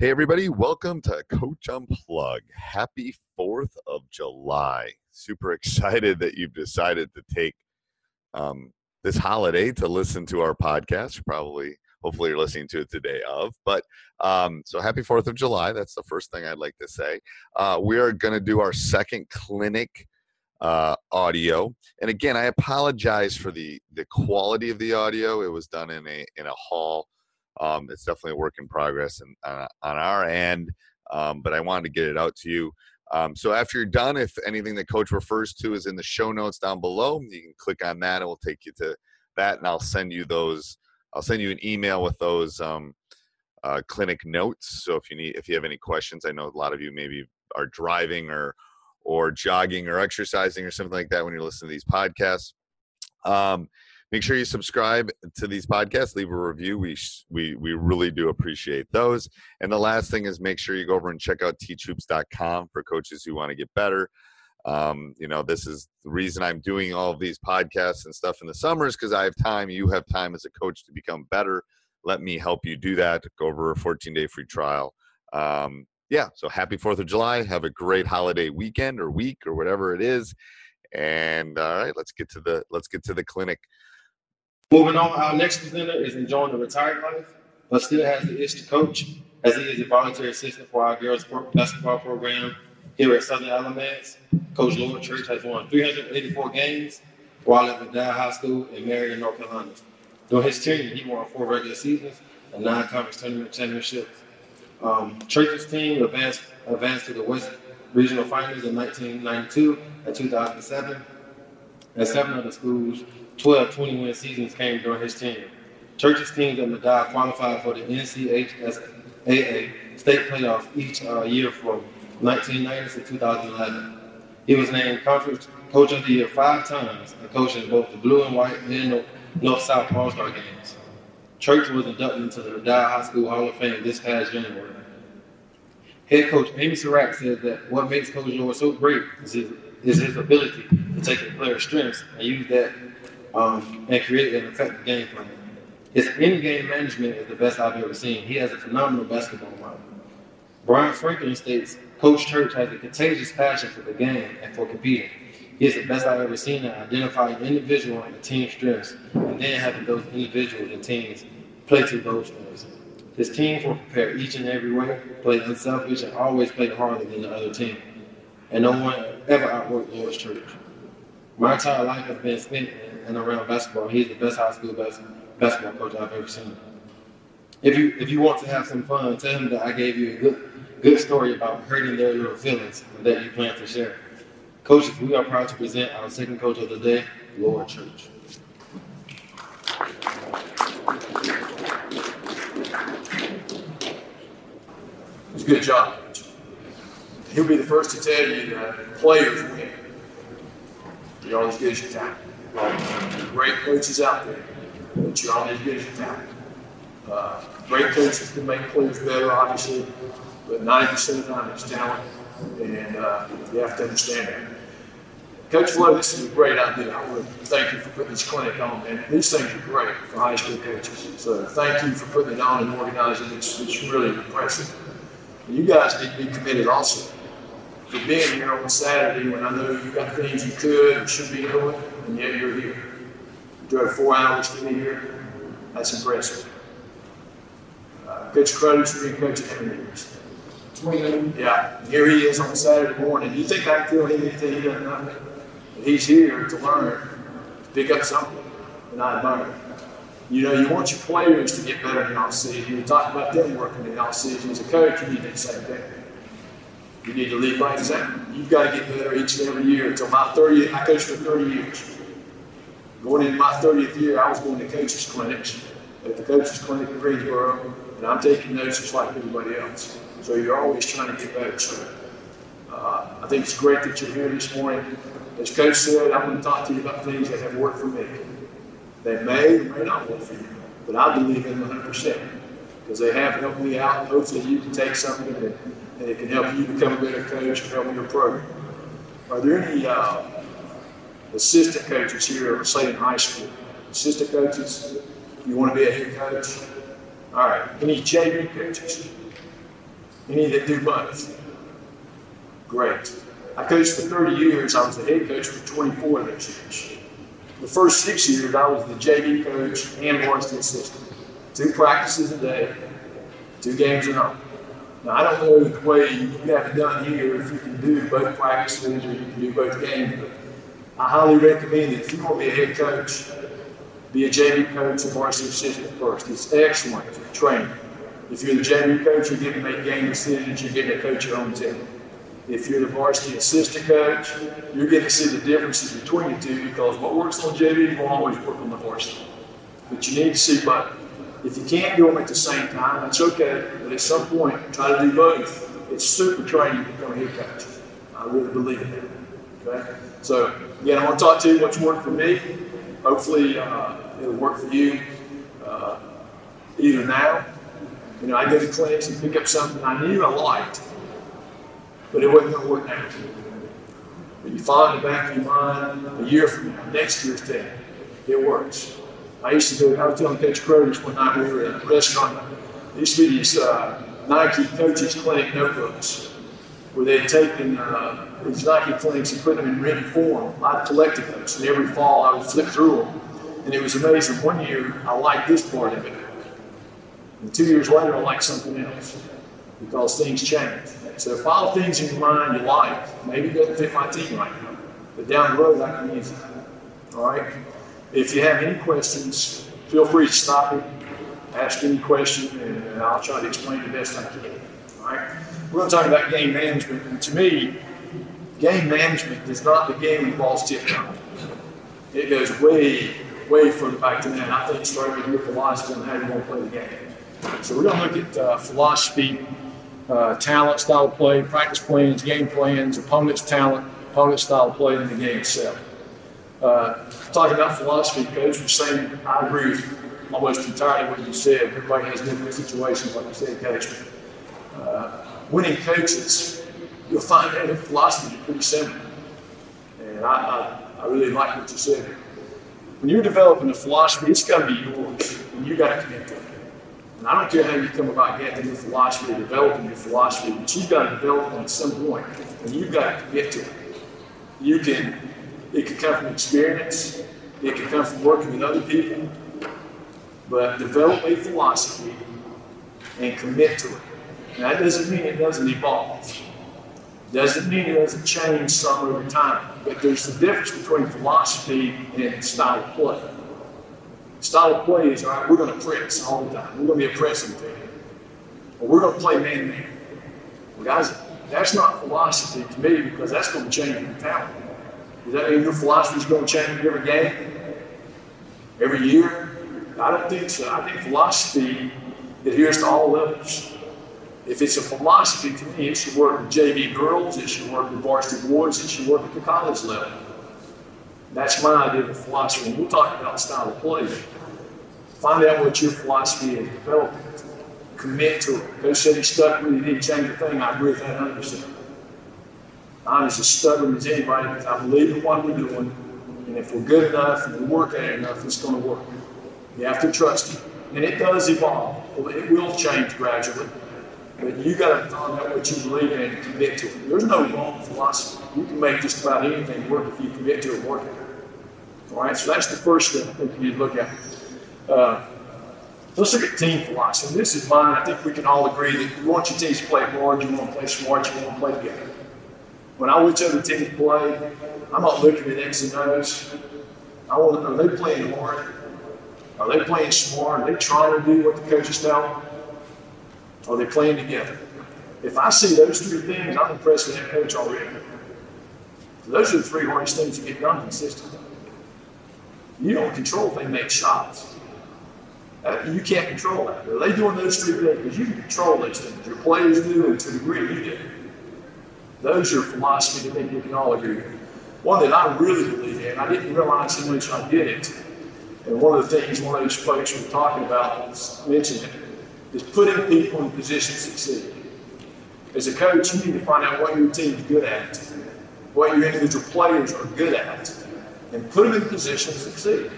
Hey, everybody, welcome to Coach Unplug. Happy 4th of July. Super excited that you've decided to take um, this holiday to listen to our podcast. You're probably, hopefully, you're listening to it today of. But um, so happy 4th of July. That's the first thing I'd like to say. Uh, we are going to do our second clinic uh, audio. And again, I apologize for the the quality of the audio. It was done in a in a hall um, it's definitely a work in progress and uh, on our end, um, but I wanted to get it out to you. Um, so after you're done, if anything that coach refers to is in the show notes down below, you can click on that. It will take you to that, and I'll send you those. I'll send you an email with those um, uh, clinic notes. So if you need, if you have any questions, I know a lot of you maybe are driving or or jogging or exercising or something like that when you're listening to these podcasts. Um, make sure you subscribe to these podcasts leave a review. We we we really do appreciate those. And the last thing is make sure you go over and check out teachhoops.com for coaches who want to get better. Um, you know this is the reason i'm doing all of these podcasts and stuff in the summers because i have time you have time as a coach to become better. Let me help you do that go over a 14 day free trial. Um, yeah so happy fourth of july have a great holiday weekend or week or whatever it is. And all right let's get to the let's get to the clinic Moving on, our next presenter is enjoying the retired life, but still has the itch to coach, as he is a volunteer assistant for our girls basketball program here at Southern Alamance. Coach Lord Church has won 384 games while at McDowell High School in Marion, North Carolina. During his tenure, he won four regular seasons and nine conference tournament championships. Um, Church's team advanced, advanced to the West Regional Finals in 1992 and 2007, and seven of the schools 12 20 win seasons came during his tenure. Church's teams at McDowell qualified for the NCHSAA state playoffs each uh, year from 1990 to 2011. He was named Conference Coach of the Year five times and coached in both the blue and white and North-South All-Star games. Church was inducted into the McDowell High School Hall of Fame this past January. Head coach Amy Sirac said that what makes Coach Lord so great is his, is his ability to take a player's strengths and use that um, and create an effective game plan. His in-game management is the best I've ever seen. He has a phenomenal basketball mind. Brian Franklin states, Coach Church has a contagious passion for the game and for competing. He is the best I've ever seen at identifying individual and team strengths and then having those individuals and teams play to those strengths. His teams will prepare each and every way, play unselfish, and always play harder than the other team. And no one ever outworked Lord's Church. My entire life has been spent and around basketball. He's the best high school basketball coach I've ever seen. If you if you want to have some fun, tell him that I gave you a good good story about hurting their little feelings that you plan to share. Coaches, we are proud to present our second coach of the day, Lord Church. It's a good job. He'll be the first to tell you that players win. You always get your time great coaches out there, but you're on as good as you can. Uh, great coaches can make players better, obviously, but 90% of the time it's talent, and uh, you have to understand that. Coach Flo, this is a great idea. I want to thank you for putting this clinic on, man. These things are great for high school coaches. So thank you for putting it on and organizing it. It's, it's really impressive. You guys need to be committed also for being here on Saturday when I know you've got things you could and should be doing, and yet you're here. You drove four hours to be here. That's impressive. Uh, Coach Crow's been coaching how many years? Yeah, here he is on Saturday morning. You think I him anything he doesn't know? But he's here to learn, to pick up something, and I admire. You know, you want your players to get better in the offseason. You talk about them working in the offseason. As a coach, you need the same thing. You need to lead by example. You've got to get better each and every year. Until my 30th, I coached for 30 years. Going into my 30th year, I was going to coaches' clinics at the coaches' clinic in Greensboro, and I'm taking notes just like everybody else. So you're always trying to get better. So uh, I think it's great that you're here this morning. As Coach said, I'm going to talk to you about things that have worked for me. They may or may not work for you, but I believe in them 100% because they have helped me out. And hopefully, you can take something and, and it can help you become a better coach and help your program. Are there any uh, assistant coaches here at Sladen High School? Assistant coaches? You want to be a head coach? All right. Any JV coaches? Any that do both? Great. I coached for 30 years. I was the head coach for 24 of those years. The first six years, I was the JV coach and varsity assistant. Two practices a day, two games a night. Now, I don't know the way you have it done here, if you can do both practices or you can do both games, but I highly recommend it. if you want to be a head coach, be a JV coach or varsity assistant first. It's excellent training. If you're the JV coach, you're getting to make game decisions, you're getting to coach your own team. If you're the varsity assistant coach, you're getting to see the differences between the two because what works on JV will always work on the varsity. But you need to see both. If you can't do them at the same time, that's okay. But at some point, try to do both. It's super training to become a head coach. I really believe in that. Okay? So, again, I want to talk to you what's worked for me. Hopefully, uh, it'll work for you uh, either now. You know, I go to clinics and pick up something I knew I liked, but it wasn't going to work now. But you find in the back of your mind a year from now, next year's thing, it works. I used to do, I was telling Coach Crows one night we were at a restaurant. There used to be these uh, Nike Coaches Clinic notebooks where they had taken uh, these Nike clinics and put them in written form. I collected those, and every fall I would flip through them. And it was amazing. One year I liked this part of it. And two years later I liked something else because things change. So file things in your mind you like. Maybe it doesn't fit my team right now, but down the road I can use it. All right? If you have any questions, feel free to stop it, ask any question, and I'll try to explain the best I can. All right? We're going to talk about game management. And to me, game management is not the game tipped on. It goes way, way further back than that. I think it started with your philosophy on how you want to play the game. So we're going to look at uh, philosophy, uh, talent, style of play, practice plans, game plans, opponent's talent, opponent's style of play, and the game itself. Uh, talking about philosophy, coach was saying, I agree almost entirely what you said. Everybody has different situations, like you said, coach. Uh, winning coaches, you'll find that their philosophy is pretty similar. And I, I, I really like what you said. When you're developing a philosophy, it's got to be yours, and you got to commit to it. And I don't care how you come about getting your philosophy developing your philosophy, but you've got to develop it at some point, and you've got to commit to it. You can, it can come from experience, it can come from working with other people, but develop a philosophy and commit to it. That doesn't mean it doesn't evolve. Doesn't mean it doesn't change some over time. But there's the difference between philosophy and style of play. Style of play is, all right, we're going to press all the time. We're going to be a pressing team. Or we're going to play man-man. Well, guys, that's not philosophy to me because that's going to change talent. Does that mean your philosophy is going to change every game? Every year? I don't think so. I think philosophy adheres to all levels. If it's a philosophy to me, it should work with JV girls, it should work with varsity boys, it should work at the college level. That's my idea of philosophy. And we'll talk about style of play. Find out what your philosophy is develop it, commit to it. Coach said he stuck with it, he didn't change a thing. I agree with that 100%. I'm as stubborn as anybody because I believe in what we're doing. And if we're good enough and we work at it enough, it's going to work. You have to trust it. And it does evolve. It will change gradually. But you got to find out what you believe in and commit to it. There's no wrong philosophy. You can make just about anything work if you commit to it and work at it. All right, so that's the first thing I think you need to look at. Uh, let's look at team philosophy. This is mine. I think we can all agree that you want your teams to play hard, you want to play smart, you want to play together. When I watch other teams play, I'm not looking at X and O's. I want, are they playing hard? Are they playing smart? Are they trying to do what the coaches tell them? Are they playing together? If I see those three things, I'm impressed with that coach already. So those are the three hardest things to get done consistently. You don't control if they make shots. Uh, you can't control that. Are they doing those three things? Because you can control those things. Your players do, and to the degree you do. Those are philosophy that I think we can all agree with. One that I really believe in, I didn't realize how much I did it. And one of the things one of those folks were talking about mentioned it is putting people in positions to succeed. As a coach, you need to find out what your team's good at, what your individual players are good at, and put them in positions to succeed.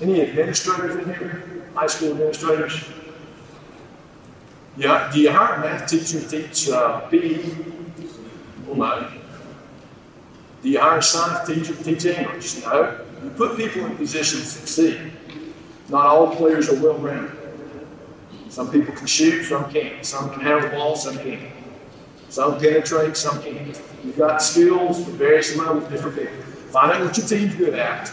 Any administrators in here? High school administrators? Yeah, do you hire math teacher to teach uh, PE? Well, no. Do you hire science teacher teach English? No. You put people in position to succeed. Not all players are well rounded. Some people can shoot, some can't. Some can handle the ball, some can't. Some penetrate, some can't. You've got skills for various levels, different people. Find out what your team's good at.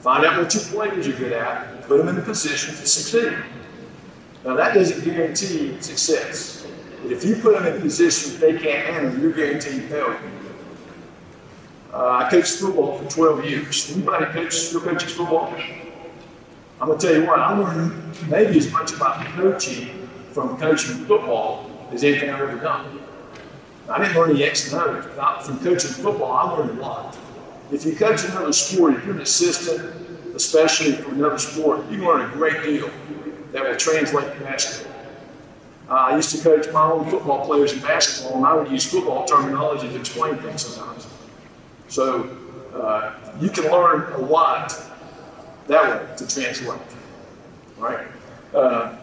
Find out what your players are good at. Put them in a position to succeed. Now, that doesn't guarantee success. If you put them in a position they can't handle, you're guaranteed failure. Uh, I coached football for 12 years. Anybody coach, still coaches football? I'm to tell you what, I learned maybe as much about coaching from coaching football as anything I've ever done. I didn't learn any X and O's, from coaching football, I learned a lot. If you coach another sport, if you're an assistant, especially from another sport, you learn a great deal that will translate to basketball. Uh, I used to coach my own football players in basketball, and I would use football terminology to explain things sometimes. So uh, you can learn a lot that way to translate. Right? Uh,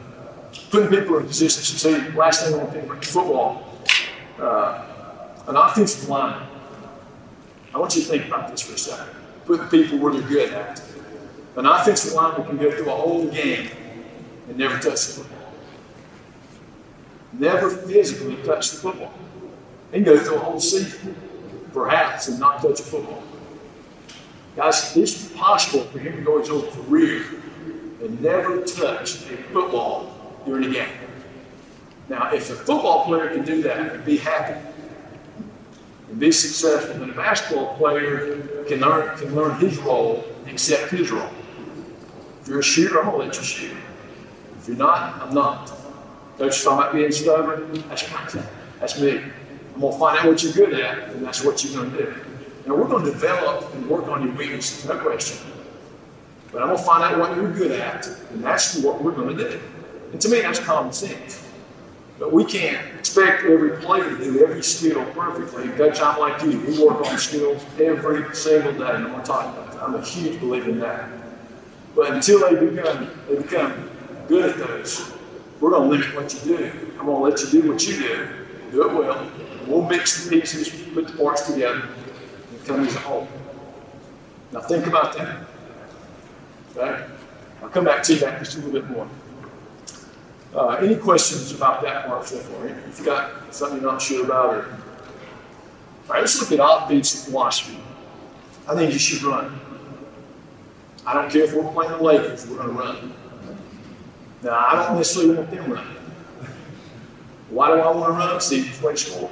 putting people in positions to succeed. Last thing I want to think about football. An offensive line. I want you to think about this for a second. Putting people where they're good at. An offensive lineman can go through a whole game and never touch the football. Never physically touch the football. And go through a whole season, perhaps, and not touch a football. Guys, it's possible for him to go his whole career and never touch a football during a game. Now, if a football player can do that and be happy and be successful, then a basketball player can learn, can learn his role and accept his role. If you're a shooter, I'm going to let you shoot. If you're not, I'm not. Coach talking about being stubborn, that's That's me. I'm going to find out what you're good at, and that's what you're going to do. Now, we're going to develop and work on your weaknesses, no question. But I'm going to find out what you're good at, and that's what we're going to do. And to me, that's common sense. But we can't expect every player to do every skill perfectly. Coach, I'm like you. We work on skills every single day. I'm going to talk about that. I'm a huge believer in that. But until they become they become good at those, we're going to limit what you do. I'm going to let you do what you do. Do it well. We'll mix the pieces, put the parts together, and come as a whole. Now think about that. Okay? I'll come back to that just a little bit more. Uh, any questions about that part so far? If you've got something you're not sure about, or all right, let's look at offensive philosophy. I think you should run. I don't care if we're playing the Lakers, we're going to run. Now, I don't necessarily want them running. Why do I want to run? See, you play score.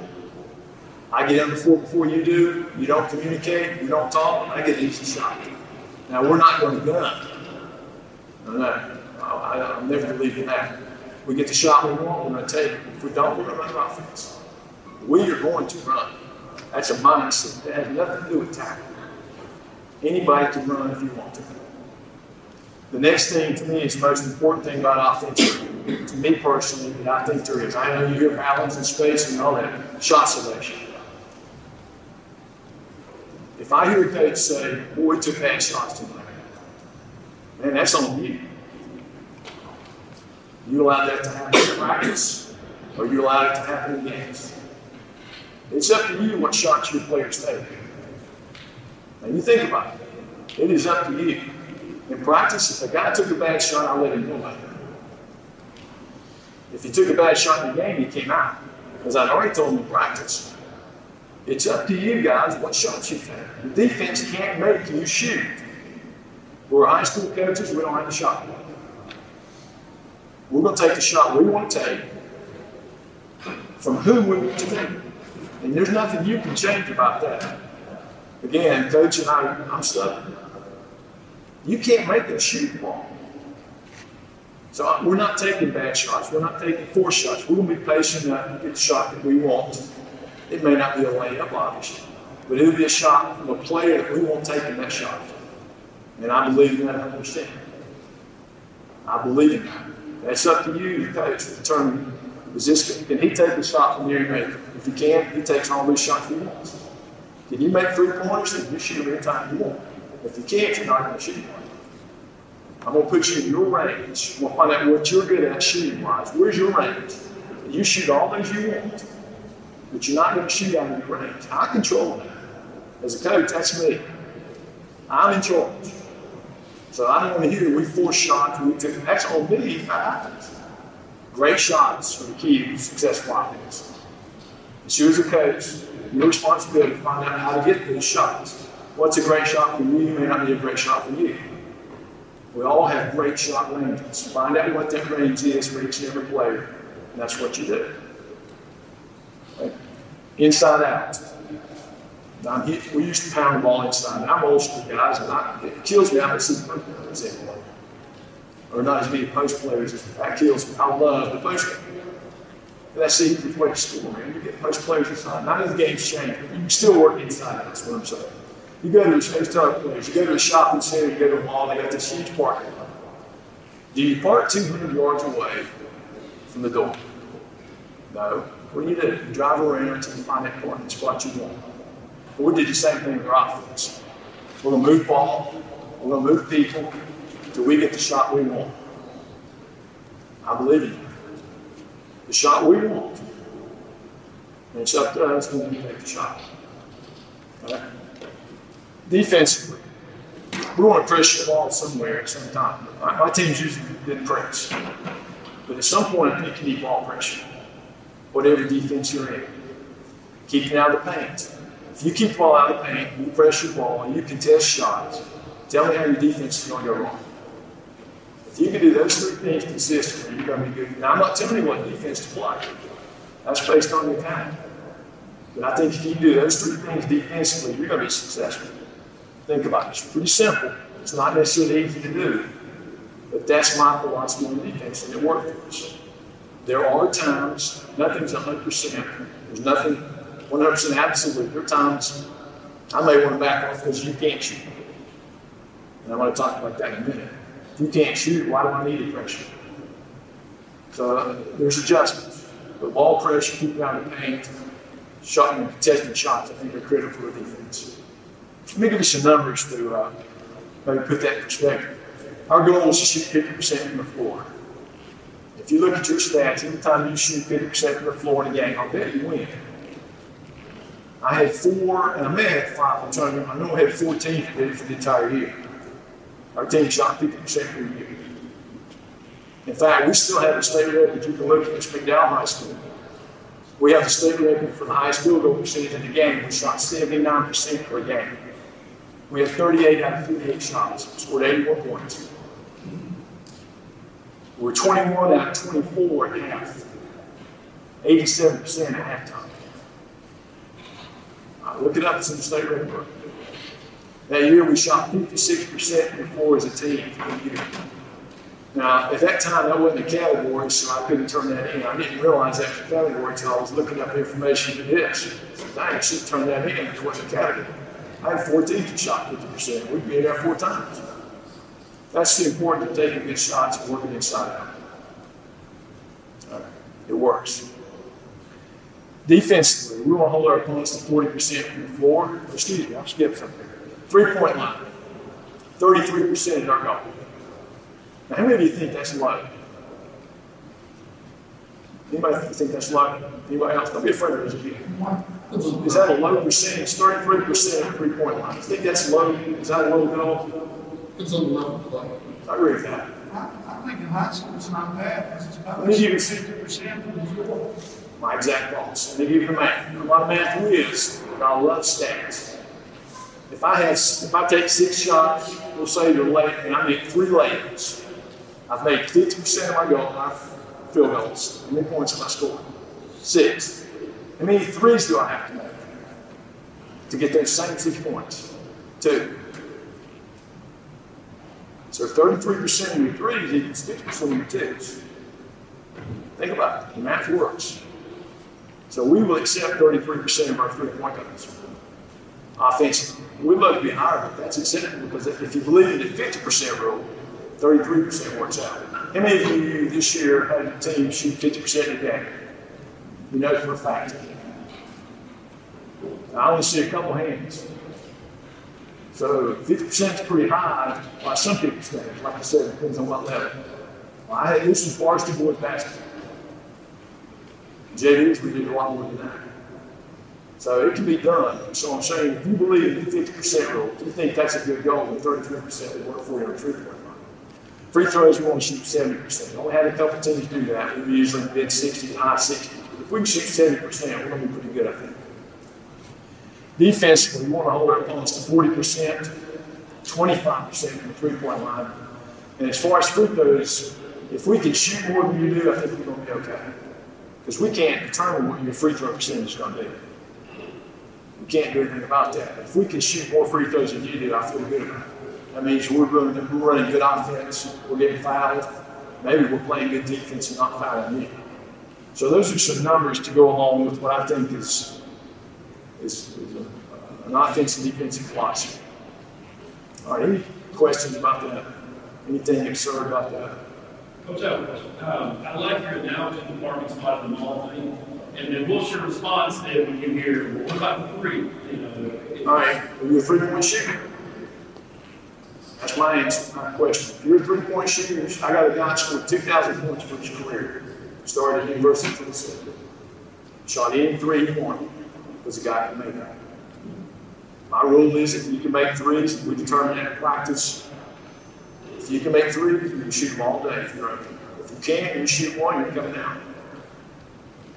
I get in the floor before you do. You don't communicate. You don't talk. I get an easy shot. Now, we're not going to gun. No, no. I, I, never believe in that. We get the shot we want, we're going to take it. If we don't, we're going to run offense. We are going to run. That's a mindset. That has nothing to do with tackling. Anybody can run if you want to. The next thing to me is the most important thing about offense to me personally, that I think there is. I know you hear balance and space and all that, shot selection. If I hear a coach say, boy, he took bad shots tonight, man, that's on you. You allow that to happen in practice, or you allow it to happen in games. It's up to you what shots your players take. And you think about it. It is up to you. In practice, if a guy took a bad shot, I let him know about it. If he took a bad shot in the game, he came out. Because I'd already told him in practice. It's up to you guys what shots you take. The defense can't make you shoot. We're high school coaches, we don't have the shot. We're going to take the shot we want to take from who we want to take. And there's nothing you can change about that. Again, coach and I, I'm stuck. You can't make them shoot the ball. So uh, we're not taking bad shots. We're not taking four shots. We're going to be patient enough to get the shot that we want. It may not be a layup, obviously, but it'll be a shot from a player that we want taking that shot. And I believe in that 100%. I believe in that. That's up to you, the coach, to determine is this, can he take a shot from near make? If he can, he takes all these shots he wants. Can you make three pointers? Then you shoot them anytime you want. If you can't, you're not going to shoot. I'm going to put you in your range. We'll find out what you're good at shooting wise. Where's your range? You shoot all those you want, but you're not going to shoot out of your range. I control that. As a coach, that's me. I'm in charge. So I don't want to hear we force shots. We took, that's on me if that happens. Great shots are the key to successful offense. As you as a coach, your responsibility to find out how to get those shots. What's a great shot for you may not be a great shot for you. We all have great shot ranges. Find out what that range is for each and every player, and that's what you do. Okay? Inside out. Now, we used to pound the ball inside. I'm old school guys, and I, it kills me. I don't see the players anymore. Or not as many post players. As that kills me. I love the post that's the way to score, man. You get post players inside. Of the game's changed. You can still work inside. That's what I'm saying. You go to a space tell players, you go to a shopping center, you go to a mall, they got this huge parking lot. Do you park 200 yards away from the door? No. What do you do? You drive around until you find that parking spot you want. we did the same thing with our offense. We're going to move ball, we're going to move people until we get the shot we want. I believe you. The shot we want. And it's up to us when we make the shot. All right? Defensively, we want to press the ball somewhere at some time. My, my team's usually good press. But at some point, you need ball pressure, whatever defense you're in. Keeping out of the paint. If you keep the ball out of the paint, you press your ball, you contest shots, tell me how your defense is going to go wrong. If you can do those three things consistently, you're going to be good. Now, I'm not telling you what defense to play. That's based on your talent. But I think if you do those three things defensively, you're going to be successful. Think about it. It's pretty simple. It's not necessarily easy to do. But that's my philosophy on defense, and it worked for us. There are times, nothing's 100%. There's nothing 100% absolute. There are times I may want to back off because you can't shoot. And I'm going to talk about that in a minute. If you can't shoot, why do I need a pressure? So uh, there's adjustments. But ball pressure, keeping out of the paint, shot and contesting shots, I think are critical for defense. Let me give you some numbers to uh, maybe put that in perspective. Our goal is to shoot 50% from the floor. If you look at your stats, every time you shoot 50% from the floor in a game, I'll bet you win. I had four, and I may have five. I'm trying to. I know I had 14 that did it for the entire year. Our team shot 50% per year. In fact, we still have a state record. You can look at McDowell High School. We have the state record for the highest field goal percentage in the game. We shot 79% per game. We had 38 out of 58 shots, scored 84 points. We were 21 out of 24 at half, 87% at halftime. Uh, look it up, it's in the state record. That year we shot 56% before as a team. Now, at that time, that wasn't a category, so I couldn't turn that in. I didn't realize that was a category until I was looking up information for this. I should turn that in. It wasn't a category. I had 14 that shot 50%. We'd be there four times. That's the importance of taking good shots and working inside out. It works. Defensively, we want to hold our opponents to 40% from the floor. Excuse me, I've skipped something. Three point line. 33% is our goal. Now, how many of you think that's low? Anybody think that's low? Anybody else? Don't be afraid of it. Is that a low percentage? 33% three point line. You think that's low? Is that a low goal? It's a level play. I agree with that. I, I think in high school it's not bad, because it's about Let me give you- fifty percent from the floor. My exact thoughts. Let me give you the math. A lot of math whiz, but I love stats. If I have, if I take six shots, we'll say you're late, and I make three layups, I've made 50% of my goal, my field goals. How many points have I scored? Six. How many threes do I have to make to get those same six points? Two. So 33% of your threes equals 50% of your twos. Think about it. The math works. So we will accept 33% of our three-point goals. Offensively, we'd love to be higher, but that's acceptable because if you believe in the 50% rule, 33% works out. How many of you this year had a team shoot 50% in a game? You know for a fact. I only see a couple hands. So 50% is pretty high by some people's standards. Like I said, it depends on what level. I had, this was varsity boys basketball. JVs, we did a lot more than that. So it can be done. So I'm saying, if you believe in the 50% rule, if you think that's a good goal, then 33% would work for you on a three-point line. Free throws, we want to shoot 70%. We only had a couple teams do that. We usually mid 60 to high 60. If we can shoot 70%, we're going to be pretty good, I think. Defensively, we want to hold our opponents to 40%, 25% from the three-point line. And as far as free throws, if we can shoot more than you do, I think we're going to be okay. Because we can't determine what your free throw percentage is going to be. We can't do anything about that. If we can shoot more free throws than you do, I feel good about it. That means we're running, we're running good offense, we're getting fouled. Maybe we're playing good defense and not fouling you. So those are some numbers to go along with what I think is, is, is a, an offensive defensive philosophy. All right, any questions about that? Anything absurd about that? Coach, I have a question. Um, I like your analogy of the parking spot in the mall thing. And then what's your response then when you hear, well, what about the three? You know, All right, are you a three-point shooter? That's my answer, my question. If you're a three-point shooter, I got a guy who scored 2,000 points for his career. Started at the University of Tennessee. Shot in three wanted. Was a guy who made that. My rule is if you can make threes, we determine that in practice. If you can make threes, you can shoot them all day if you're open. If you can't, you shoot one, you're coming down.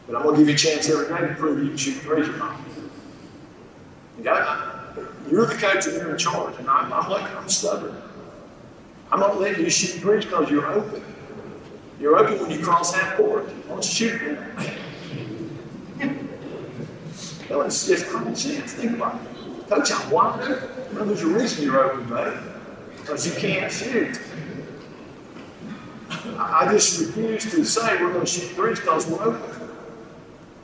But I'm gonna give you a chance every night to prove you can shoot threes or not. You got you're the coach and you're in charge, and I'm, I'm like I'm stubborn. I'm not letting you shoot threes because you're open. You're open when you cross half court. I want you to shoot it. No, it's common sense. Think about it. Coach, I'm wide. Well, there's a reason you're open, mate. Because you can't shoot. I I just refuse to say we're going to shoot threes because we're open.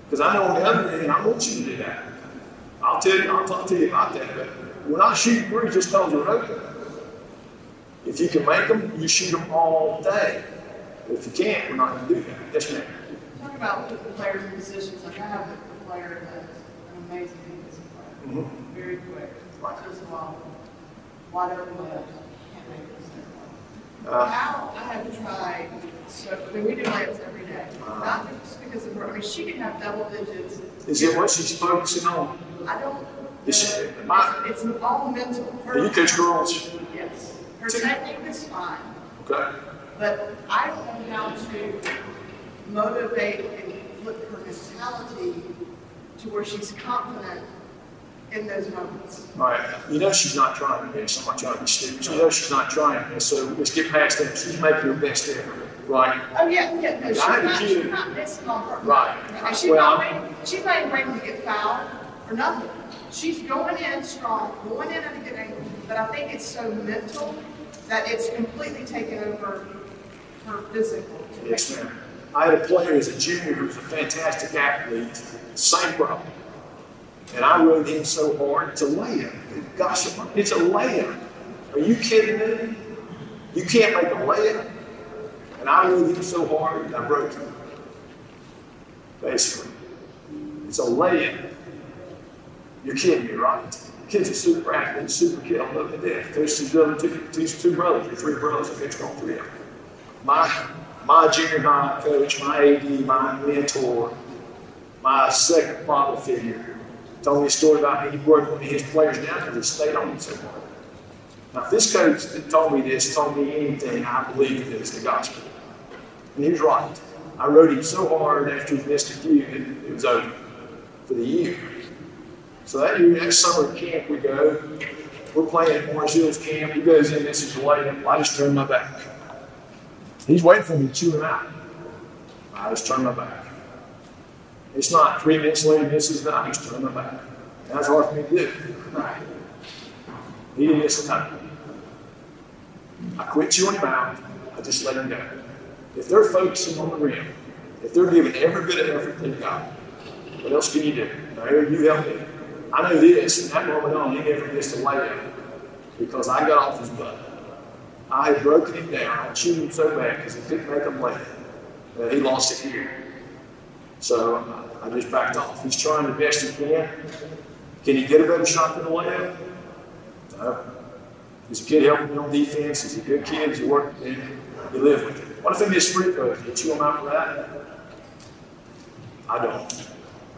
Because I know on the other end, I want you to do that. I'll tell you, I'll talk to you about that. But we're not shooting threes just because we're open. If you can make them, you shoot them all day. If you can't, we're not going to do that. Yes, ma'am. Talk about putting players in positions, I have amazing defensive player, Mhm. very quick, just well, wide open left, can't make this. Uh, How, I have tried, so, I mean, we do layups every day, Uh-huh. not just because of her, I mean, she can have double digits. is it what she's focusing on? I don't. Is she- my- It's it's all mental. Her- You coach girls? Yes, her Two- technique is fine. Okay. But I don't know how to motivate and flip her mentality to where she's confident in those moments. Right. You know she's not trying to be. She's not trying to be stupid. You know she's not trying to. So let's get past that. She's making her best effort. Right. Oh, yeah, yeah, no, she's I had a not, she's not missing on purpose. Right. And she's Well, not waiting, she's not even waiting to get fouled or nothing. She's going in strong, going in at a good angle, but I think it's so mental that it's completely taken over her physical. Yes, ma'am. I had a player as a junior who was a fantastic athlete. Same problem. And I rode him so hard. It's a layup. Gosh, it's a layup. Are you kidding me? You can't make a layup. And I rode him so hard, I broke him. basically. It's a layup. You're kidding me, right? Kid's are super athlete, super kid. I love to death. There's two, two, brothers, or three brothers, I pitched all three of them. My, my junior high coach, my AD, my mentor, my second father figure, told me a story about he worked one of his players down because he stayed on him so hard. Now, if this coach that told me this told me anything, I believe it is the gospel. And he was right. I rode him so hard after he missed a few, it, it was over for the year. So that year, that summer camp we go, we're playing at Morris Hills camp. He goes in, this is layup. I just turn my back. He's waiting for me to chew him out. I just turn my back. It's not three minutes later, this is not, I just turn my back. That's hard for me to do. Right. He didn't listen to me. I quit chewing him out. I just let him go. If they're focusing on the rim, if they're giving every bit of effort they've got, what else can you do? Now, you help me. I know this, and that moment on, he never missed a layup because I got off his butt. I had broken him down. I chewed him so bad because he couldn't make him lay it. he lost it here. So uh, I just backed off. He's trying the best he can. Can he get a better shot than the layup? No. He's a kid helping me on defense. He's a good kid. He's working. You live with it. What if he missed free throws? You chew him out for that? I don't.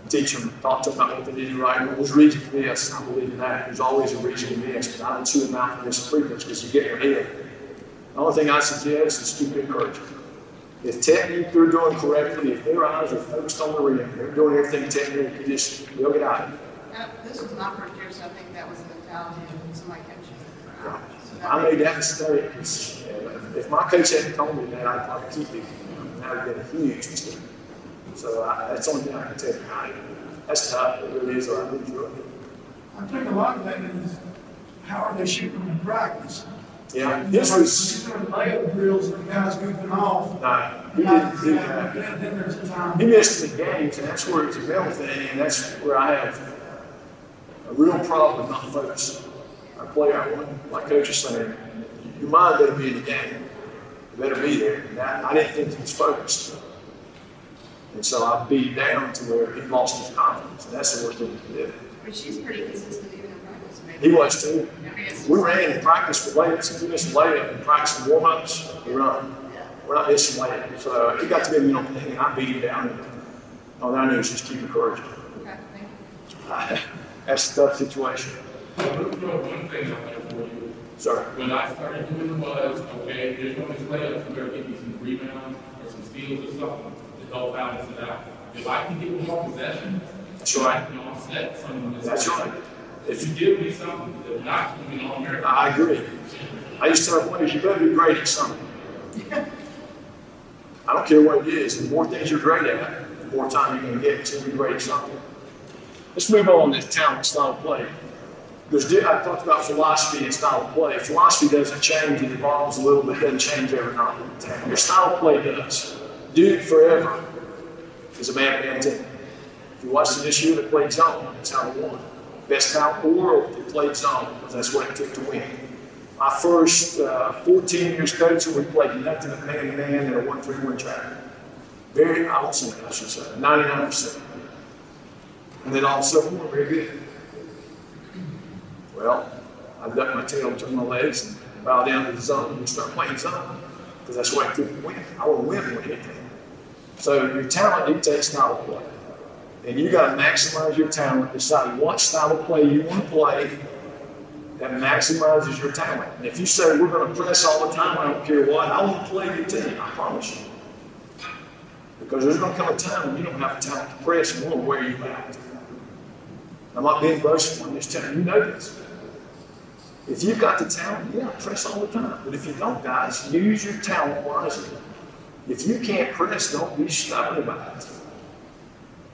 Teach him, talk to him about what they did right. What was reason for this? I believe in that. There's always a reason for this, but I don't chew him out for this free throws because you get your head. The only thing I suggest is keep encouragement. If technique they're doing correctly, if their eyes are focused on the rim, they're doing everything technique, you just they'll get out of it. Uh, this was my first year, so I think that was the mentality of somebody coaching. So I made that mistake. If my coach hadn't told me that, I'd probably keep it. That would have been a huge mistake. So I, that's the only thing I can tell you. I, that's tough. It really is. I've been through it. I think a lot of that is how are they shooting in practice? Yeah, this was. Doing layup drills and the guys goofing off. No, he didn't do that. Then there's a time. He missed the games, and that's where it's a mental thing, and that's where I have a real problem not focusing. I play out one, my coach is saying, your mind better be in the game. You better be there. And I, I didn't think he was focused. And so I beat down to where he lost his confidence, and that's the worst thing he did. But she's pretty consistent even in practice. maybe. He was too. I We ran in practice for layups. If we missed a layup in practice and warm-ups, we run. We're not missing layups. So he got to be a mental thing, and I beat him down. And all I knew was just keep encouraging. Okay, thank you. That's a tough situation. One thing out for you. Sorry. When I started doing the was, okay, there's no layups, you better get me some rebounds or some steals or something to help balance it out. If I can get more possession, right. I can offset some of this. That's right. If you give me something that knocks me on there. I agree. I used to tell players, you better be great at something. I don't care what it is. The more things you're great at, the more time you're going to get to be great at something. Let's move on to talent style play. There's, di- I talked about philosophy and style of play. Philosophy doesn't change, it evolves a little bit, doesn't change every night. Your style of play does. Duke forever is a man man team. If you watch it this year, they played zone. That's how they won. Best the world, they played zone because that's what it took to win. My first uh, 14 years coaching, we played nothing but man to man in a 1 3 1 track. Very, say I should say, 99%. And then all of a sudden, we're very good. Well, I duck my tail between my legs and bow down to the zone and start playing zone because that's what I took to win. I to win than anything. So your talent dictates of play. And you got to maximize your talent, decide what style of play you want to play that maximizes your talent. And if you say we're going to press all the time, I don't care what, I to play your team, I promise you. Because there's going to come a time when you don't have the talent to press and we'll wear you out. I'm not being boastful, I'm just you, you know this. If you've got the talent, yeah, press all the time. But if you don't, guys, use your talent wisely. If you can't press, don't be stubborn about it.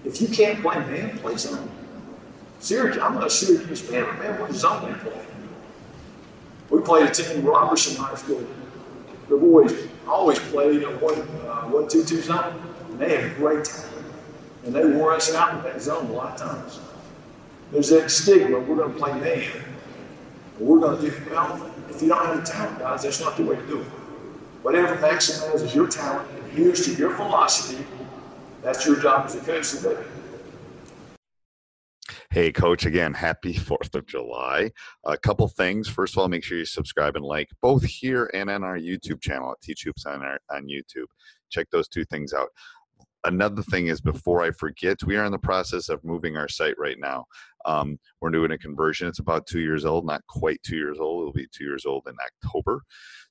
If you can't play man, play zone. Syracuse, I'm not a Syracuse fan, but man, what zone they play? We played a team Robertson High School. The boys always played a one, uh, one, two, two zone. And they had great talent. And they wore us out in that zone a lot of times. There's that stigma, we're going to play man. but We're going to do, well, if you don't have the talent, guys, that's not the way to do it. Whatever maximizes your talent, adheres to your philosophy, That's your job as a coach today. Hey, Coach, again, happy 4th of July. A couple things. First of all, make sure you subscribe and like both here and on our YouTube channel at Teach Hoops on, our, on YouTube. Check those two things out. Another thing is, before I forget, we are in the process of moving our site right now. Um, we're doing a conversion. It's about two years old, not quite two years old. It'll be two years old in October.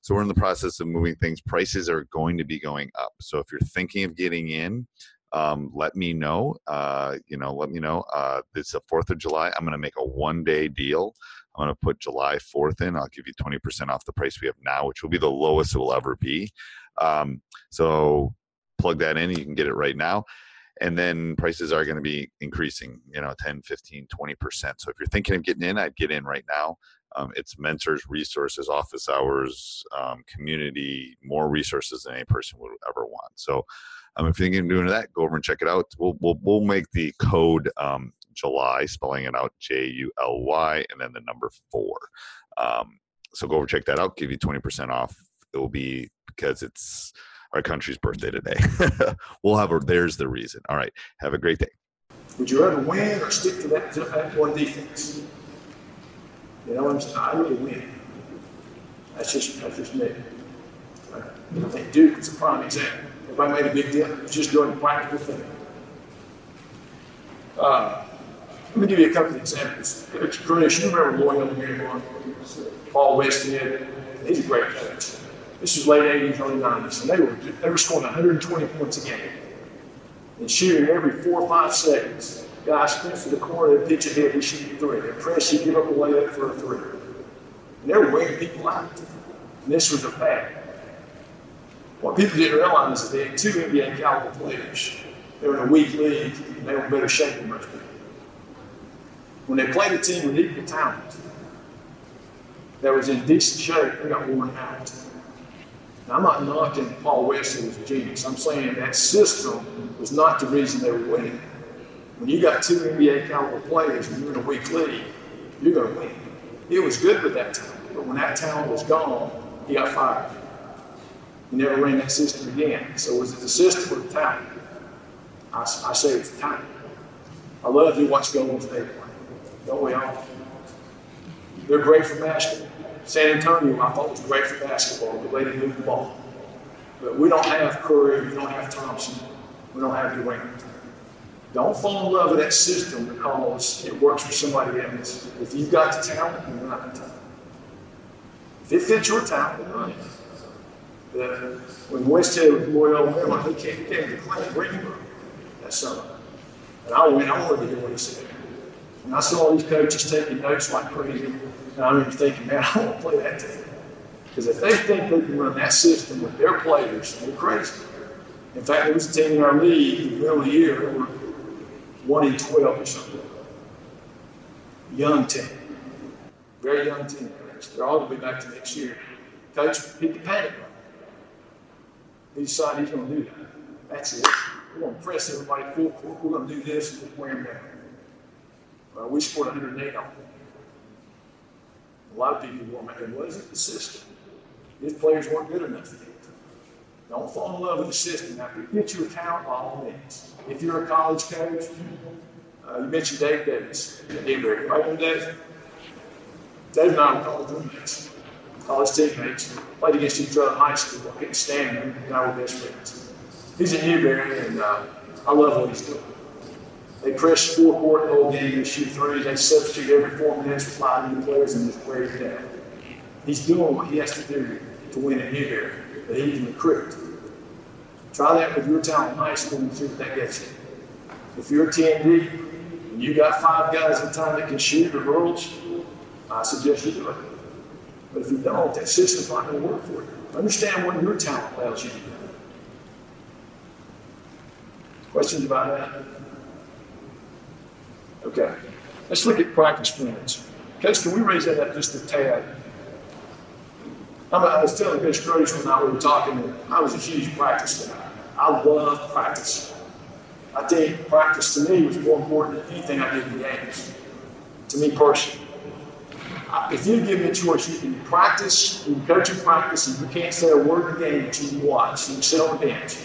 So we're in the process of moving things. Prices are going to be going up. So if you're thinking of getting in, um, let me know. Uh, you know, let me know. Uh, it's the 4th of July. I'm going to make a one day deal. I'm going to put July 4th in. I'll give you 20% off the price we have now, which will be the lowest it will ever be. Um, so plug that in. You can get it right now. And then prices are going to be increasing, you know, 10, 15, 20%. So if you're thinking of getting in, I'd get in right now. Um, it's mentors, resources, office hours, um, community, more resources than any person would ever want. So um, if you're thinking of doing that, go over and check it out. We'll we'll, we'll make the code um, July, spelling it out J U L Y, and then the number four. Um, so go over check that out. Give you twenty percent off. It will be because it's our country's birthday today. we'll have a. There's the reason. All right. Have a great day. Would you rather win or stick to that, one defense? You know I'm? I really win. That's just that's just me. I think Duke is a prime example. Everybody made a big deal. It's just doing practical thing. Uh, let me give you a couple of examples. Chris, you remember Loyola Marymount? Paul Westhead. He's a great coach. This was late 80s, early 90s, and they were they were scoring 120 points a game and shooting every four or five seconds. Guys sprint to the corner, they pitch ahead, he shoot three. They press, he give up a layup for a three. And they were wearing people out. And this was a fact. What people didn't realize is they had two NBA caliber players. They were in a weak league, and they were in better shape than most people. When they played a team with equal talent that was in decent shape, they got worn out. Now, I'm not knocking Paul West as a genius. I'm saying that system was not the reason they were winning. When you got two NBA caliber players and you're in a weak league, you're going to win. It was good with that talent, but when that talent was gone, he got fired. He never ran that system again. So was it the system or the talent? I, I say it's the talent. I love to watch Golden State play. Don't we all? They're great for basketball. San Antonio, I thought was great for basketball, the way they move the ball. But we don't have Curry, we don't have Thompson, we don't have Durant. Don't fall in love with that system because it works for somebody else. If you've got the talent, you're not the talent. If it fits your talent, run it. Uh, when Westhead was Loyola Marymount, he came, came to Clinton Greenberg that summer. And I went, I wanted to hear what he said. And I saw all these coaches taking notes like crazy. And I remember thinking, man, I want to play that team. Because if they think they can run that system with their players, they're crazy. In fact, there was a team in our league in the middle of the year that were 1 in 12 or something. Young team. Very young team. They're all going to be back to next year. Coach hit the panic. He decided he's going to do that. That's it. We're going to press everybody full court. We're going to do this and just wear them down. Well, we scored 108 on them. A lot of people were mad. It wasn't the system. His players weren't good enough yet. Don't fall in love with the system. Now, if you get your talent, by all means. If you're a college coach, uh, you mentioned Dave Davis Newberry. Right, Dave? Dave and I were college roommates, college teammates, played against each other in high school. I couldn't stand him, and I were best friends. He's at Newberry, and uh, I love what he's doing. They press four court whole game, they shoot threes, they substitute every four minutes with five new players and just wear it down. He's doing what he has to do to win at Newberry, but he can recruit. Try that with your talent in high school and see what that gets you. If you're a TND and you got five guys in a time that can shoot the girls, I suggest you do it. But if you don't, that system's not going to work for you. Understand what your talent allows you to do. Questions about that? Okay. Let's look at practice minutes. Coach, can we raise that up just a tad? I was telling Coach Gross when I were talking, I was a huge practice guy. I love practice. I think practice to me was more important than anything I did in the games, to me personally. If you give me a choice, you can practice, you can coach in practice, and you can't say a word in the game that you watch. You sit on the bench.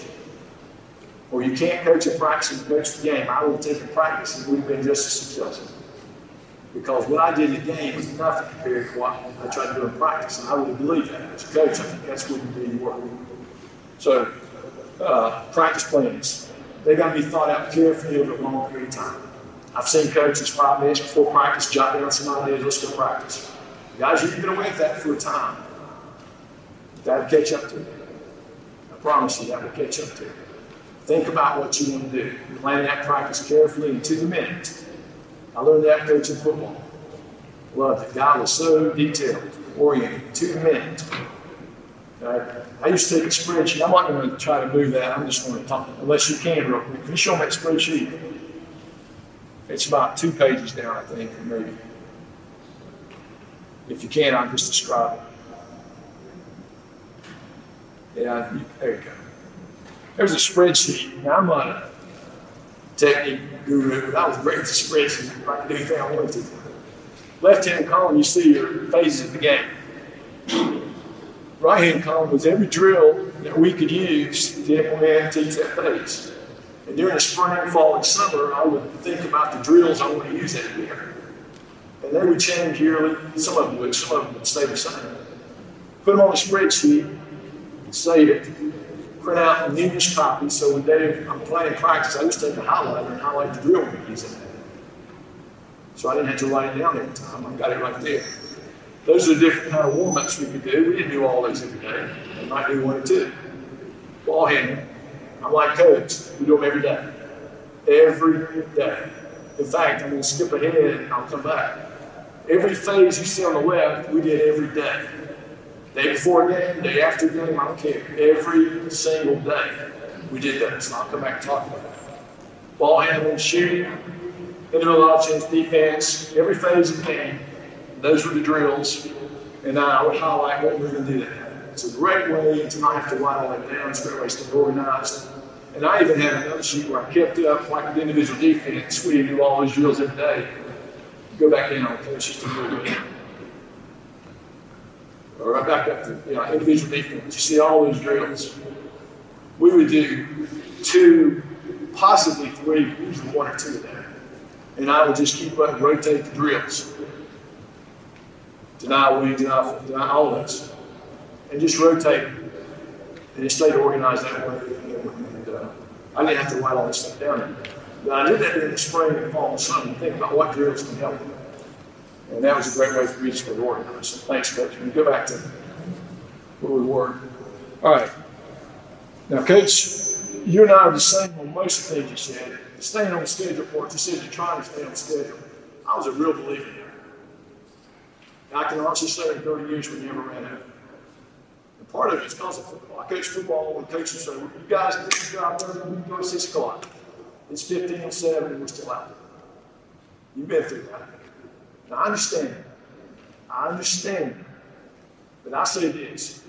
or you can't coach a practice and coach the game, I would have taken practice and have been just as successful. Because what I did in the game was nothing compared to what I tried to do in practice. And I would have believed that. As a coach, I think that's what you do work. So, uh, practice plans. They've got to be thought out carefully over a long period of time. I've seen coaches five minutes before practice jot down some ideas, let's go practice. Guys, you've been away with that for a time. That'll catch up to you. I promise you that will catch up to you. Think about what you want to do. Plan that practice carefully and to the minute. I learned that coaching football. Loved it. God was so detailed, oriented, to the minute. I used to take a spreadsheet. I'm not going to try to move that. I'm just going to talk, unless you can real quick. Can you show me that spreadsheet? It's about two pages down, I think, maybe. If you can, I'll just describe it. Yeah, there you go. There's a spreadsheet. Now, I'm not a technique guru, I was great at spreadsheet. I could do anything I wanted to. Left hand column, you see your phases of the game. Right hand column was every drill that we could use to implement and teach phase. And during the spring, fall, and summer, I would think about the drills I want to use that year. And they would change yearly. Some of them would, some of them would stay the same. Put them on a spreadsheet, save it, print out a numerous copies. So when Dave, I'm planning practice, I just take a highlighter and highlight the drill we're using. So I didn't have to write it down every time. I got it right there. Those are the different kind of warm-ups we could do. We didn't do all those every day. We might do one or two. Ball handling. I'm like coach. We do them every day. Every day. In fact, I'm going to skip ahead and I'll come back. Every phase you see on the left, we did every day. Day before game, day after game, I don't care. Every single day, we did that. So I'll come back and talk about it. Ball handling, shooting, individual offense, defense, every phase of the game. Those were the drills. And I would highlight what we we're going to do that. It's a great way to not have to write all that down. It's a great way to stay organized. And I even had another sheet where I kept up like the individual defense. We do all those drills every day. Go back down, okay, it's just a little bit. Or right back up to you know, individual defense. You see all those drills. We would do two, possibly three, usually one or two of them. And I would just keep up and rotate the drills. Deny wing, deny, deny all of us. And just rotate. And it stayed organized that way. And, uh, I didn't have to write all this stuff down. Now, I did that in the spring and fall and summer. Think about what drills can help. And that was a great way for me to stay organized. So thanks, Coach. We go back to where we were. All right. Now, Coach, you and I are the same on most of the things you said. Staying on schedule part, you said you're trying to stay on schedule. I was a real believer in that. I can honestly say in 30 years we never ran out. And part of it is because of football. I coach football and coaches say, you guys do your job 30, we go to 6 o'clock. It's 15 and 7 and we're still out there. You've been through that. Now, I understand. I understand. But I say this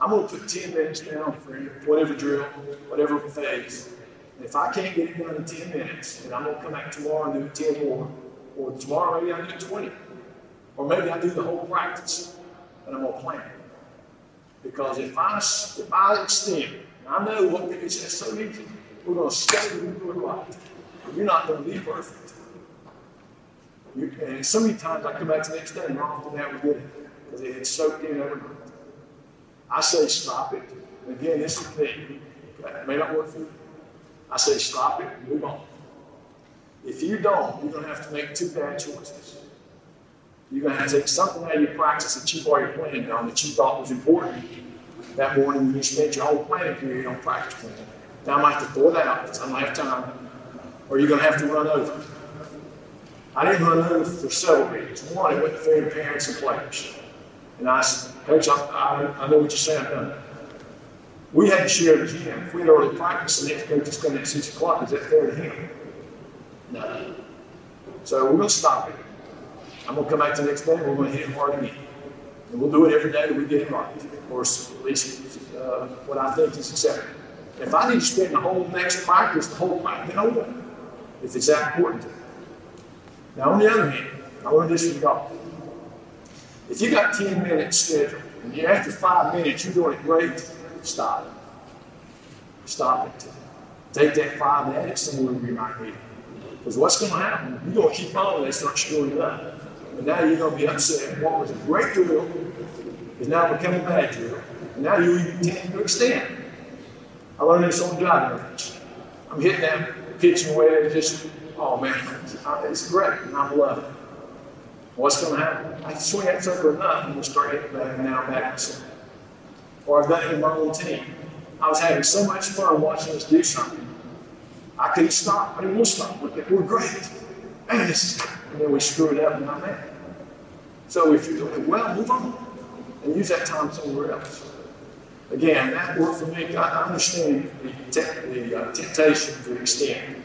I'm going to put 10 minutes down for whatever drill, whatever phase. And if I can't get it done in 10 minutes, then I'm going to come back tomorrow and do 10 more. Or tomorrow, maybe I do 20. Or maybe I do the whole practice. And I'm going to plan. Because if I, if I extend, I know what it's so easy. We're going to and do it right. You're not going to be perfect. You, and so many times I come back the next day and often that we get it because it had soaked in overnight. I say stop it. And again, this is the thing. It may not work for you. I say stop it move on. If you don't, you're going to have to make two bad choices. You're going to have to take something out of your practice that you've already planned on that you thought was important that morning you spent your whole planning period on practice plan. Now I might have to throw that out because I might have time. Or you're going to have to run over. I didn't run over for several reasons. One, it wasn't fair to parents and players. And I said, Coach, I, I, I know what you're saying. I've We had to share the gym. If we had already practiced, the next coach is coming at 6 o'clock. Is that fair to him? No. So we're going to stop it. I'm going to come back to the next day and we're going to hit it hard again. And we'll do it every day that we get it right. Of course, at least uh, what I think is acceptable. If I need to spend the whole next practice, the whole practice, then on. If it's that important to me. Now, on the other hand, I learned this from golf. If you got 10 minutes scheduled, and after five minutes you're doing it great, stop. Stop it. Take that five it somewhere where you might need it. Because what's going to happen? You're going to keep on and they start screwing it up. And now you're going to be upset. What was a great drill is now become a bad drill. And now you even tend to extend. I learned this on the. I'm hitting that pitch in a just, oh man, it's great, and I'm loving it. What's going to happen? I swing that sucker enough, and we'll start hitting back and now back myself. Or I've done it with my own team. I was having so much fun watching us do something. I couldn't stop. I didn't want to stop. We're great. Man, this is And then we screw it up and I'm mad. So if you're doing well, move on and use that time somewhere else. Again, that worked for me. I understand the, the uh, temptation to extend.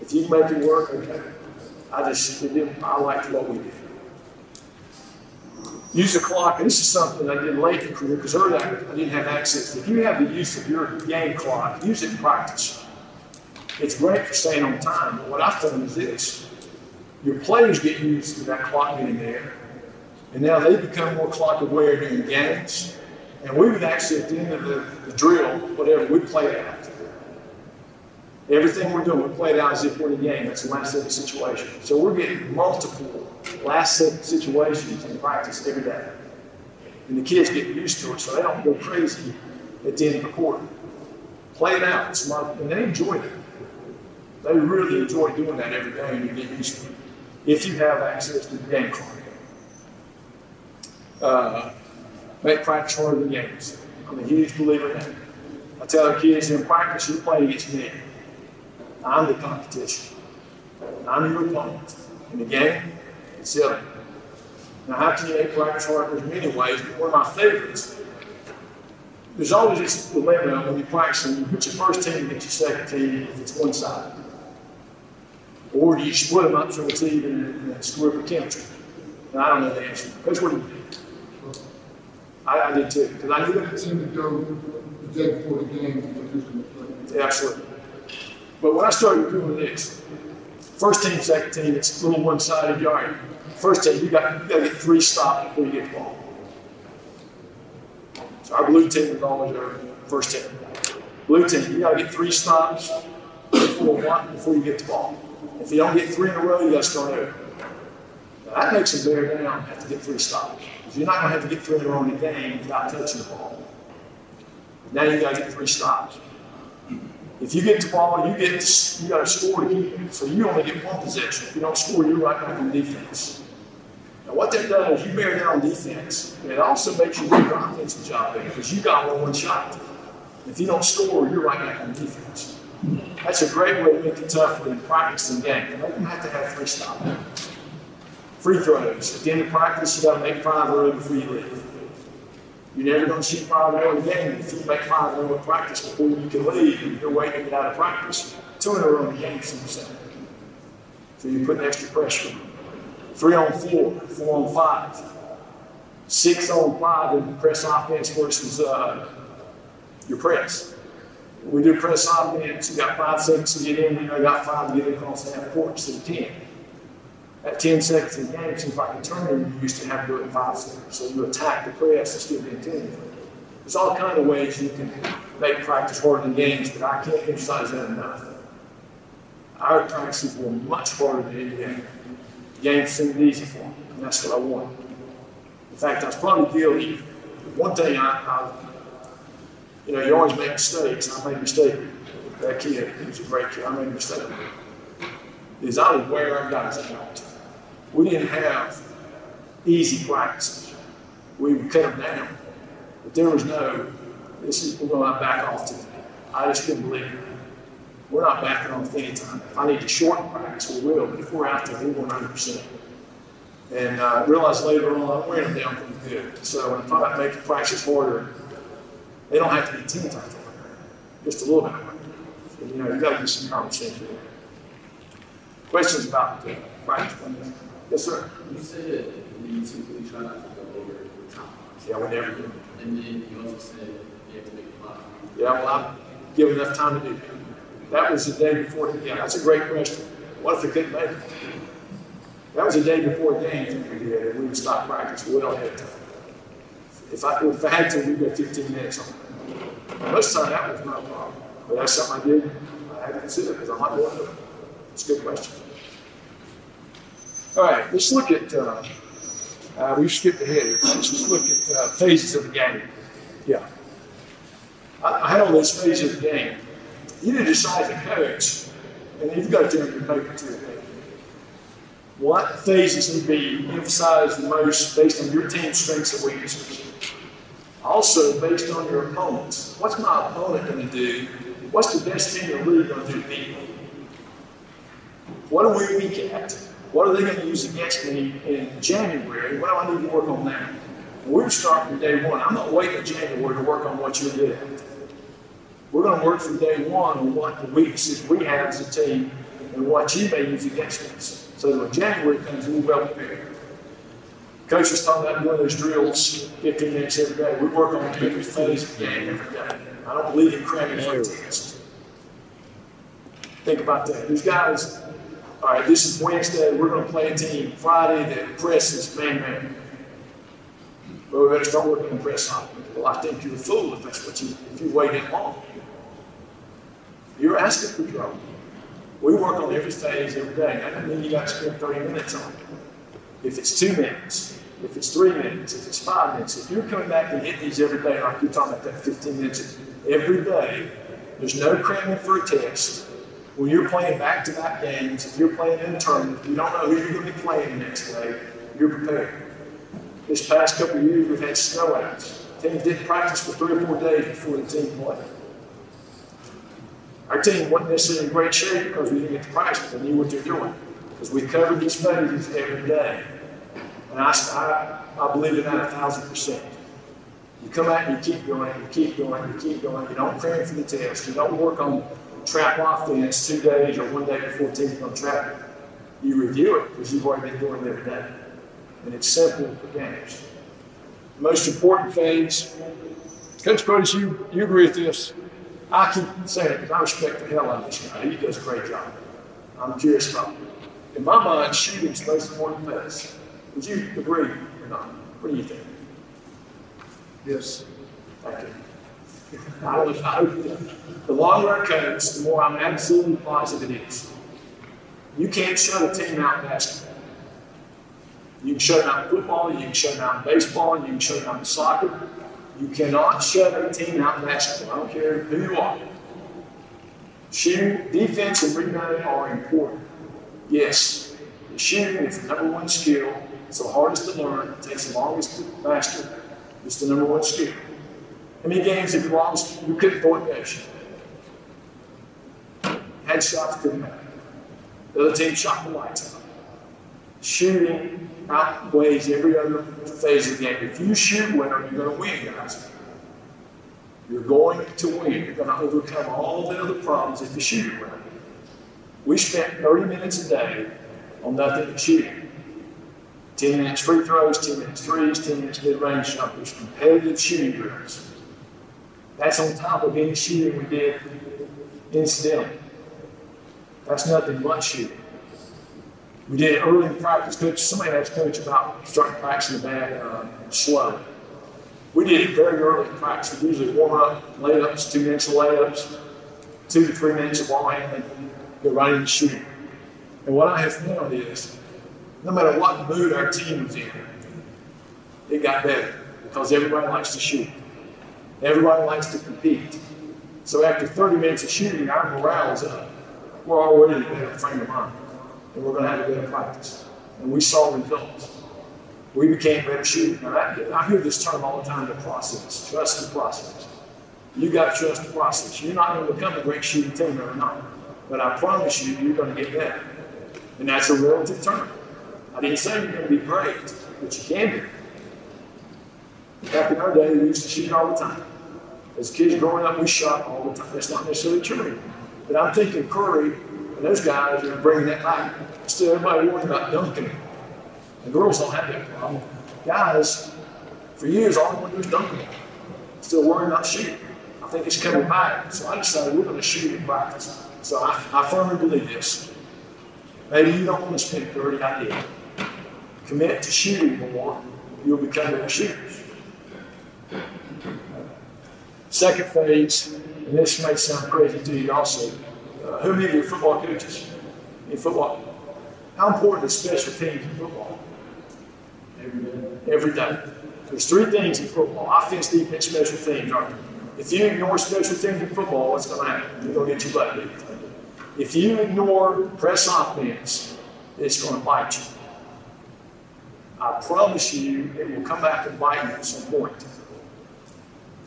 If you make it work, okay. I just, didn't, I liked what we did. Use the clock, this is something I did late in career because early I didn't have access. If you have the use of your game clock, use it in practice. It's great for staying on time, but what I found is this. Your players get used to that clock getting there, and now they become more clock aware during games. And we would actually, at the end of the, the drill, whatever, we'd play it out. Everything we're doing, we play it out as if we're in a game. That's a last second situation. So we're getting multiple last second situations in practice every day. And the kids get used to it so they don't go crazy at the end of the quarter. Play it out. It's smart, and they enjoy it. They really enjoy doing that every day and you get used to it. If you have access to the game clock. Uh, make practice harder than games. I'm a huge believer in that. I tell our kids in practice, you're playing against me. I'm the competition. I'm your opponent. In the game, it's silly. Now, how can you make practice harder? There's many ways, but one of my favorites, there's always this dilemma when you're practicing, you put your first team against your second team if it's one side. Or do you split them up so it's even and screw up the chemistry? And I don't know the answer. That's what you do. I, I did too, because I knew that. Seemed to go the day before the game. Absolutely. But when I started doing this, first team, second team, it's a little one-sided yard. First team, you got, you got to get three stops before you get the ball. So our blue team is always our first team. Blue team, you got to get three stops before one before you get the ball. If you don't get three in a row, you got to start over. That makes them bear down have to get three stops. Because you're not going to have to get three in a row in the game without touching the ball. Now you got to get three stops. If you get the ball, you get you got to score to keep. So you only get one possession. If you don't score, you're right back on defense. Now what that does, is you bear down defense. And it also makes you do your offensive job better because you got one one shot. If you don't score, you're right back on defense. That's a great way to make it tougher than practicing game. You don't have to have three stops. Free throws. At the end of practice, you got to make five early before you leave. You're never going to shoot five in a game if you make five in a practice before you can leave and you're waiting to get out of practice. Two in a row in the game, so So you're putting extra pressure. Three on four, four on five. Six on five in press offense versus uh, your press. We do press offense, you got five seconds to get in, you know, you got five to get across half court instead of ten. At 10 seconds in the game, seems like a turn you used to have to do it in five seconds. So you attack the press instead of intending. There's all kind of ways you can make practice harder than games, but I can't emphasize that enough. Our practices were much harder than any game. Games seemed easy for me, and that's what I want. In fact, I was probably guilty. One thing I, I you know, you always make mistakes. I made a mistake. with That kid, he was a great kid. I made a mistake. Is I would wear our guys out. We didn't have easy practices. We would cut them down. But there was no, this is, we're going to back off today. I just couldn't believe it. We're not backing off any time. If I need to shorten practice, we will. But if we're out there, we're 100%. And I uh, realized later on, I'm wearing them down pretty good. So when about making practice harder, they don't have to be 10 times just a little bit. So, you know, you got to get some conversation. Questions about the practice plan? Yes, sir. You said you typically try not to go over the time. Yeah, we never do. And then you also said you have to make a lot. Yeah, well, I give enough time to do that. That was the day before. The, Yeah, that's a great question. What if they couldn't make it? That was the day before games we did, and we would stop practice well ahead of time. If I, if I had to, we'd go 15 minutes on it. Most of the time, that was not a problem. But that's something I did. I I haven't considered because I'm not going. It's a good question. All right, let's look at. Uh, uh, we've skipped ahead here. Let's just look at uh, phases of the game. Yeah. I, I had all those phases of the game. You need to decide the coach, and you've got to turn your paper too. What phases need to be emphasized the most based on your team's strengths and weaknesses? Also, based on your opponents. What's my opponent going to do? What's the best team in the going to do to beat me? What are we weak at? What are they going to use against me in January? What do I need to work on now? We're starting from day one. I'm not waiting January to work on what you're at. We're going to work from day one on what the weaknesses we have as a team and what you may use against us. So that when January comes, we're well prepared. Coach was talking about doing those drills 15 minutes every day. We work on every phase of the game every day. I don't believe in cramming for a test. Think about that. These guys, all right, this is Wednesday. We're going to play a team Friday that presses man man. But we better start working on press on. Well, I think you're a fool if that's what you if you wait that long. You're asking for trouble. We work on every phase every day. That doesn't mean you got to spend 30 minutes on it. If it's two minutes, if it's three minutes, if it's five minutes, if you're coming back and hit these every day, like you're talking about that 15 minutes every day, there's no cramming for a test. When you're playing back-to-back games, if you're playing in a tournament, you don't know who you're going to be playing the next day, you're prepared. This past couple of years, we've had snowouts. Teams didn't practice for three or four days before the team played. Our team wasn't necessarily in great shape because we didn't get to practice. They knew what they're doing because we covered these phases every day. And I, I, I believe in that a thousand percent. You come out and you keep going, you keep going, you keep going. You don't cram for the test. You don't work on trap offense two days or one day before going to trap you. Review it because you've already been doing it every day. And it's simple for games. Most important phase, Coach Curtis, you, you agree with this? I keep saying it because I respect the hell out of this guy. He does a great job. I'm curious about it. In my mind, shooting's the most important phase. Would you agree or not? What do you think? Yes. Thank you. I was, I, the longer it goes, the more I'm absolutely positive it is. You can't shut a team out in basketball. You can shut them out in football, you can shut them out in baseball, you can shut them out in soccer. You cannot shut a team out in basketball. I don't care who you are. Shooting, defense, and rebounding are important. Yes, shooting is the number one skill. It's the hardest to learn. It takes the longest to master. It's the number one skill. How many games have you lost? You couldn't back. Head shots couldn't matter. The other team shot the lights out. Shooting outweighs every other phase of the game. If you shoot well, you're going to win, guys. You're going to win. You're going to overcome all the other problems if you shoot well. We spent 30 minutes a day on nothing but shooting. 10 minutes free throws, 10 minutes threes, 10 minutes mid-range jumpers, competitive shooting drills. That's on top of any shooting we did incidentally. That's nothing but shooting. We did it early in practice. Coach, somebody asked Coach about starting practice in the back uh, slow. We did it very early in practice. We usually warm up, layups, two minutes of layups, two to three minutes of ball handling, go right into shooting. And what I have found is, no matter what mood our team was in, it got better because everybody likes to shoot. Everybody likes to compete. So after 30 minutes of shooting, our morale is up. We're already in a better frame of mind and we're going to have a better practice. And we saw results. We became better shooters. Now, I, I hear this term all the time, the process. Trust the process. You got to trust the process. You're not going to become a great shooting team overnight. But I promise you, you're going to get better. And that's a relative term. I didn't say you're going to be great, but you can be. Back in our day, we used to shoot all the time. As kids growing up, we shot all the time. That's not necessarily true. But I'm thinking Curry and those guys are bringing that back. Still, everybody worrying about dunking. The girls don't have that problem. Guys, for years, all they want to do is dunk. Still worrying about shooting. I think it's coming back. So I decided we're going to shoot in practice. So I, I firmly believe this. Maybe you don't want to spend 30, I did. Commit to shooting more, you'll become better shooters. Second phase, and this may sound crazy to you also, Uh, who many of you are football coaches in football? How important is special teams in football? Every day. Every day. There's three things in football offense, defense, special teams, aren't there? If you ignore special teams in football, what's going to happen? You're going to get your butt beat. If you ignore press offense, it's going to bite you. I promise you, it will come back and bite you at some point.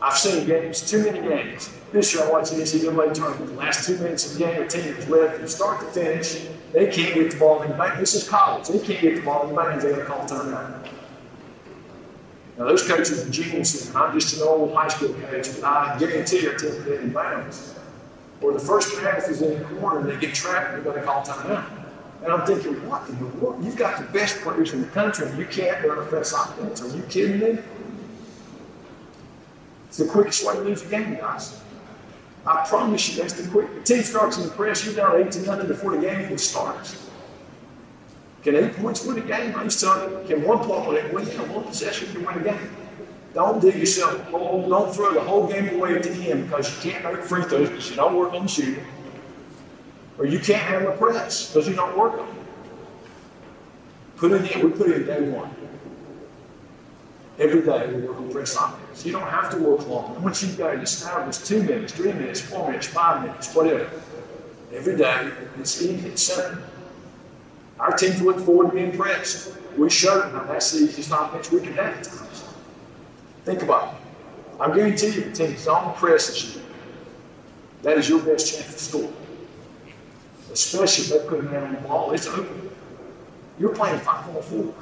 I've seen games, too many games. This year I watched the NCAA tournament. The last two minutes of the game, the team is led from start to finish. They can't get the ball in the bank. This is college. They can't get the ball in the bank. They got to call timeout. Now, those coaches are geniuses, I'm just an old high school coach, but I guarantee you're taking it in bounds. Or the first half is in the corner and they get trapped and they're going to call timeout. And I'm thinking, what in the world? You've got the best players in the country and you can't run a press offense. Are you kidding me? It's the quickest way to lose a game, guys. I promise you, that's the quick. The team starts in the press, you're down 18 nothing before the game even starts. Can eight points win a game? I used to can one point win yeah, one possession can win a game. Don't dig yourself a hole. Don't throw the whole game away at the end because you can't make free throws because you don't work on shooting. Or you can't have a press because you don't work on it. Put in. We put in day one. Every day we work on press offense. You don't have to work long. Once you've got it established, two minutes, three minutes, four minutes, five minutes, whatever. Every day, it's easy, it's simple. Our teams look forward to being pressed. We showed them that's the easiest offense we can have at times. Think about it. I guarantee you, the team on the press this year. That is your best chance to score. Especially if they put a man on the ball, it's open. You're playing 5 on 4.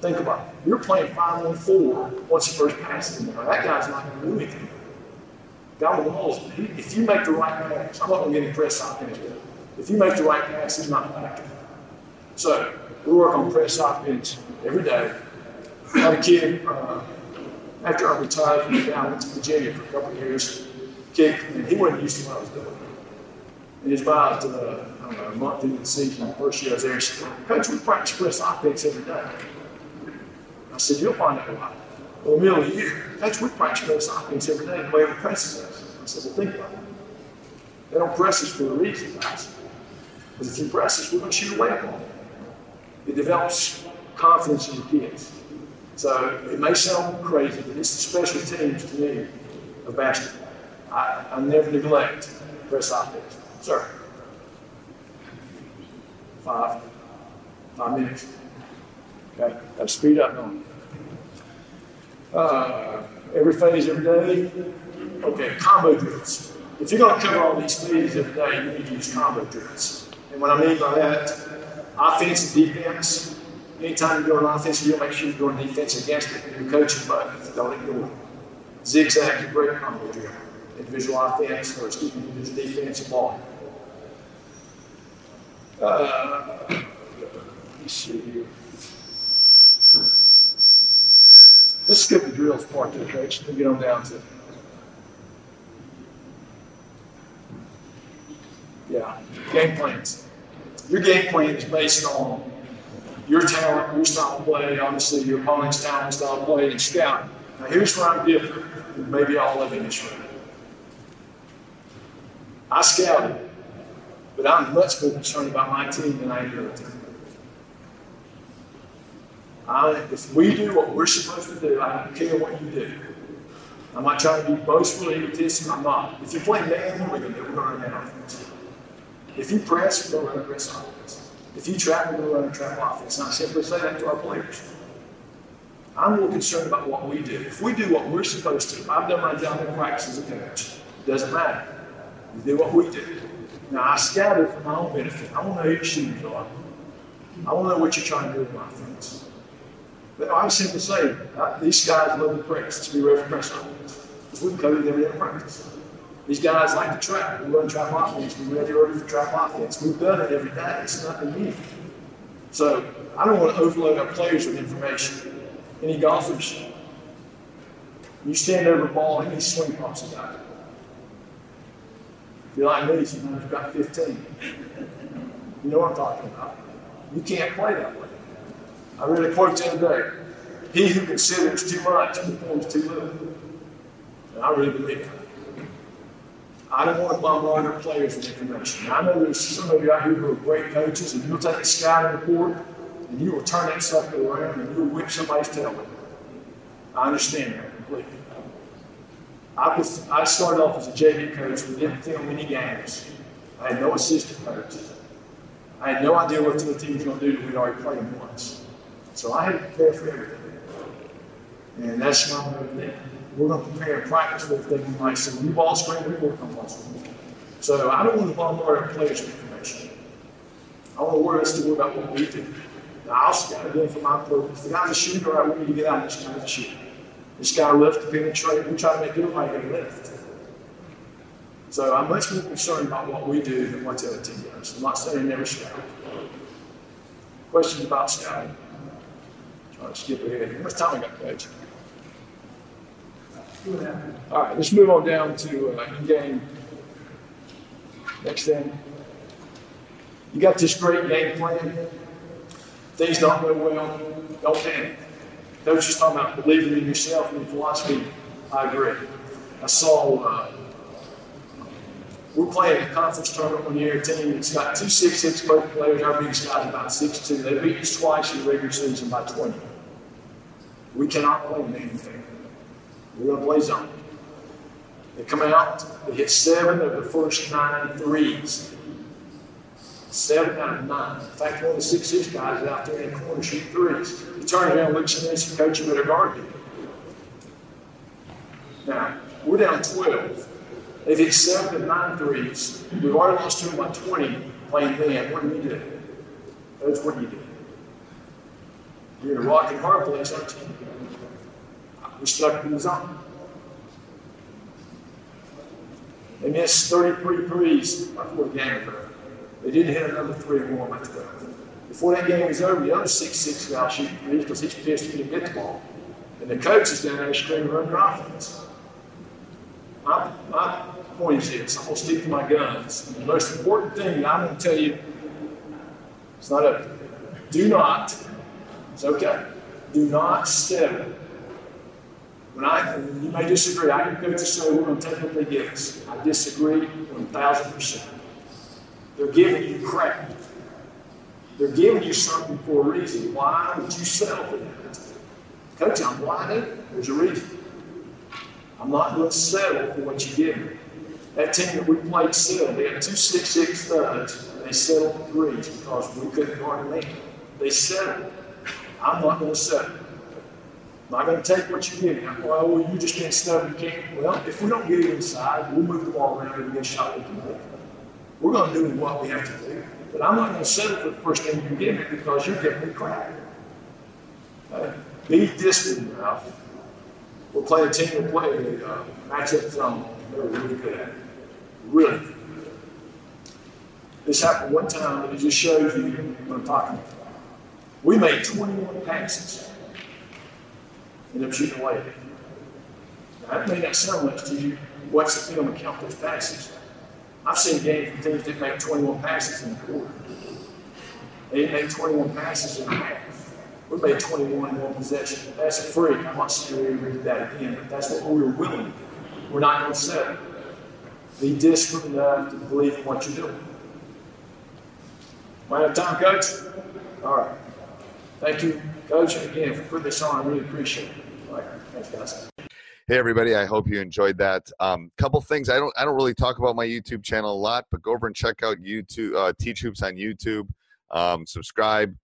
Think about it. You're playing 5 on 4 once the first pass is in there. That guy's not going to do anything. Down the walls, if you make the right pass, I'm not going to get any press off offense. If you make the right pass, he's not back. So we work on press offense every day. I had a kid, uh, after I retired from went to Virginia for a couple of years. Kid, and he wasn't used to what I was doing. And was about, uh, I don't know, a month into the season, first year I was there, he said, Coach, we practice press offense every day. I said, You'll find out why. Well, middle of the year, Coach, we practice press offense every day, the way we presses us. I said, Well, think about it. They don't press us for a reason, guys. Because if you press us, we're going to shoot away them. It develops confidence in the kids. So it may sound crazy, but it's the special teams to me of basketball. I, I never neglect press offense. Sir. Five. Five minutes. Okay. Got to speed up on uh, every phase, every day. Okay, combo drills. If you're to cover all these phases every day, you need to use combo drills. And what I mean by that, offense and defense. Anytime you're doing offense, you'll make sure you're doing defense against it. You're coaching, but don't ignore it. Zigzag great combo drill. Individual offense, or excuse me, individual defensive ball. Uh, let's see here. Let's skip the drills part there, coach, and get on down to Yeah, game plans. Your game plan is based on your talent, your style of play, obviously your opponent's talent, style of play, and scout. Now, here's where I'm different maybe of you in this room. I scouted, but I'm much more concerned about my team than I am your team. I, if we do what we're supposed to do, I don't care what you do. I'm not trying to be boastful or egotistic. I'm not. If you play man, we're going to run offense. If you press, we're going to run a press offense. If you trap, we're going to run a trap offense. And I simply say that to our players. I'm more concerned about what we do. If we do what we're supposed to, I've done my job in practice as a coach. It doesn't matter. We do what we do. Now, I scouted for my own benefit. I want to know who your shooters are. I want to know what you're trying to do with my offense. But I'm simply say, uh, these guys love the press. Let's be ready for press offense. Because we can cover them in practice. These guys like to trap. We run trap offense. We ready early for trap offense. We've done it every day. It's nothing new. So I don't want to overload our players with information. Any golfers? You stand over a ball, and many swing pumps you got? If you're like me, sometimes you've got 15. You know what I'm talking about. You can't play that way. I read a quote the other day. He who considers too much performs too little. And I really believe that. I don't want to bombard our players with information. I know there's some of you out here who are great coaches, and you'll take a scouting report and you will turn that sucker around and you'll whip somebody's tail. I understand that completely. I, was, I started off as a JV coach. We didn't film any games. I had no assistant coach. I had no idea what the team was going to do. We'd already played them once. So I had to prepare for everything. And that's my thing. We're going to prepare and practice for everything we might see. New ball screen, we work on ball screen. So I don't want to bombard our players with information. I want to worry us to worry about what we do. Now, I'll scout again for my purpose. The guy's a shooter, I want you to get out of this guy's shooter. This guy left to penetrate. We try to make everybody get lift. So I'm much more concerned about what we do than what the other team does. I'm not saying never scout. Questions about scouting? Try to skip ahead. How much time I got, Coach? All right, let's move on down to uh, in-game. Next thing. You got this great game plan. Things don't go well. Don't panic. Coach is talking about believing in yourself and your philosophy. I agree. I saw uh, we're playing a conference tournament one year, a team that's got two six six players. Our biggest guy's about six two. They beat us twice in the regular season by 20. We cannot play in anything. We're to play zone. They come out, they hit seven of the first nine threes. Seven out of nine. In fact, one of the six six guys is out there in the corner shooting threes. He turns around, looks at me, and Coach, you better guard me. Now, we're down 12. They've hit seven of nine threes. We've already lost to them by 20 playing then. What do we do? Coach, what you do? You're in a rock and hard place, aren't you? We're stuck in the zone. They missed 33 threes before the game. They didn't hit another three or more by 12. Before that game was over, the other 6 6 guy shooting threes because he's pissed he didn't get the ball. And the coach is down there screaming, your offense. My, my point is this I'm going to stick to my guns. The most important thing I'm going to tell you, it's not a do not, it's okay, do not settle. When I, you may disagree, I can coach to say we're going to they give us. I disagree 1,000%. They're giving you crap. They're giving you something for a reason. Why would you settle for that? Coach, I'm open. There's a reason. I'm not going to settle for what you give me. That team that we played settled. They had two six six thuds. They settled threes because we couldn't guard them. They settled. I'm not going to settle. I'm not going to take what you give me. Well, well, oh, you just can't stubborn. Can't. Well, if we don't get it inside, we'll move the ball around and get shot we the make. We're going to do what we have to do. But I'm not going to settle for the first thing you give me because you're giving me crap. Uh, be disciplined enough. We'll play a team we'll play a uh, matchup zone. They're really good at it. Really good. This happened one time, and it just shows you what I'm talking about. We made 21 passes. Ended up shooting away. Now, that may not sound much to you. Watch the film and count those passes. I've seen games where teams didn't make 21 passes in the quarter. They didn't make 21 passes in a half. We made 21 in one possession. That's a freak. I'm not saying we read that again, but that's what we were willing to do. We're not going to settle. Be disciplined enough to believe in what you're doing. Am I have time, Coach? All right. Thank you, Coach, again, for putting this on. I really appreciate it. All right. Thanks, guys. Hey everybody, I hope you enjoyed that. Um, couple things I don't I don't really talk about my YouTube channel a lot, but go over and check out YouTube uh, Teach Hoops on YouTube. Um, subscribe.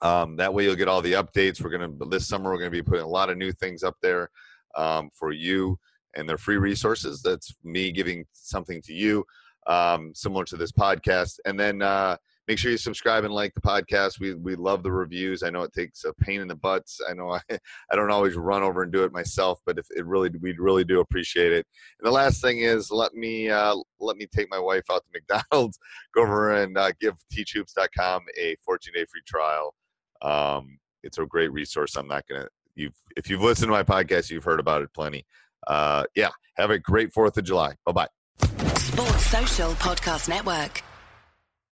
Um, that way you'll get all the updates. We're gonna this summer we're gonna be putting a lot of new things up there um, for you, and they're free resources. That's me giving something to you, um, similar to this podcast. And then uh, make sure you subscribe and like the podcast. We we love the reviews. I know it takes a pain in the butts. I know I, I don't always run over and do it myself, but if it really we really do appreciate it. And the last thing is let me uh, let me take my wife out to McDonald's. Go over and uh, give teachhoops.com a 14 day free trial. Um, it's a great resource. I'm not gonna you've if you've listened to my podcast, you've heard about it plenty. Uh, yeah, have a great Fourth of July. Bye bye. Sports Social Podcast Network.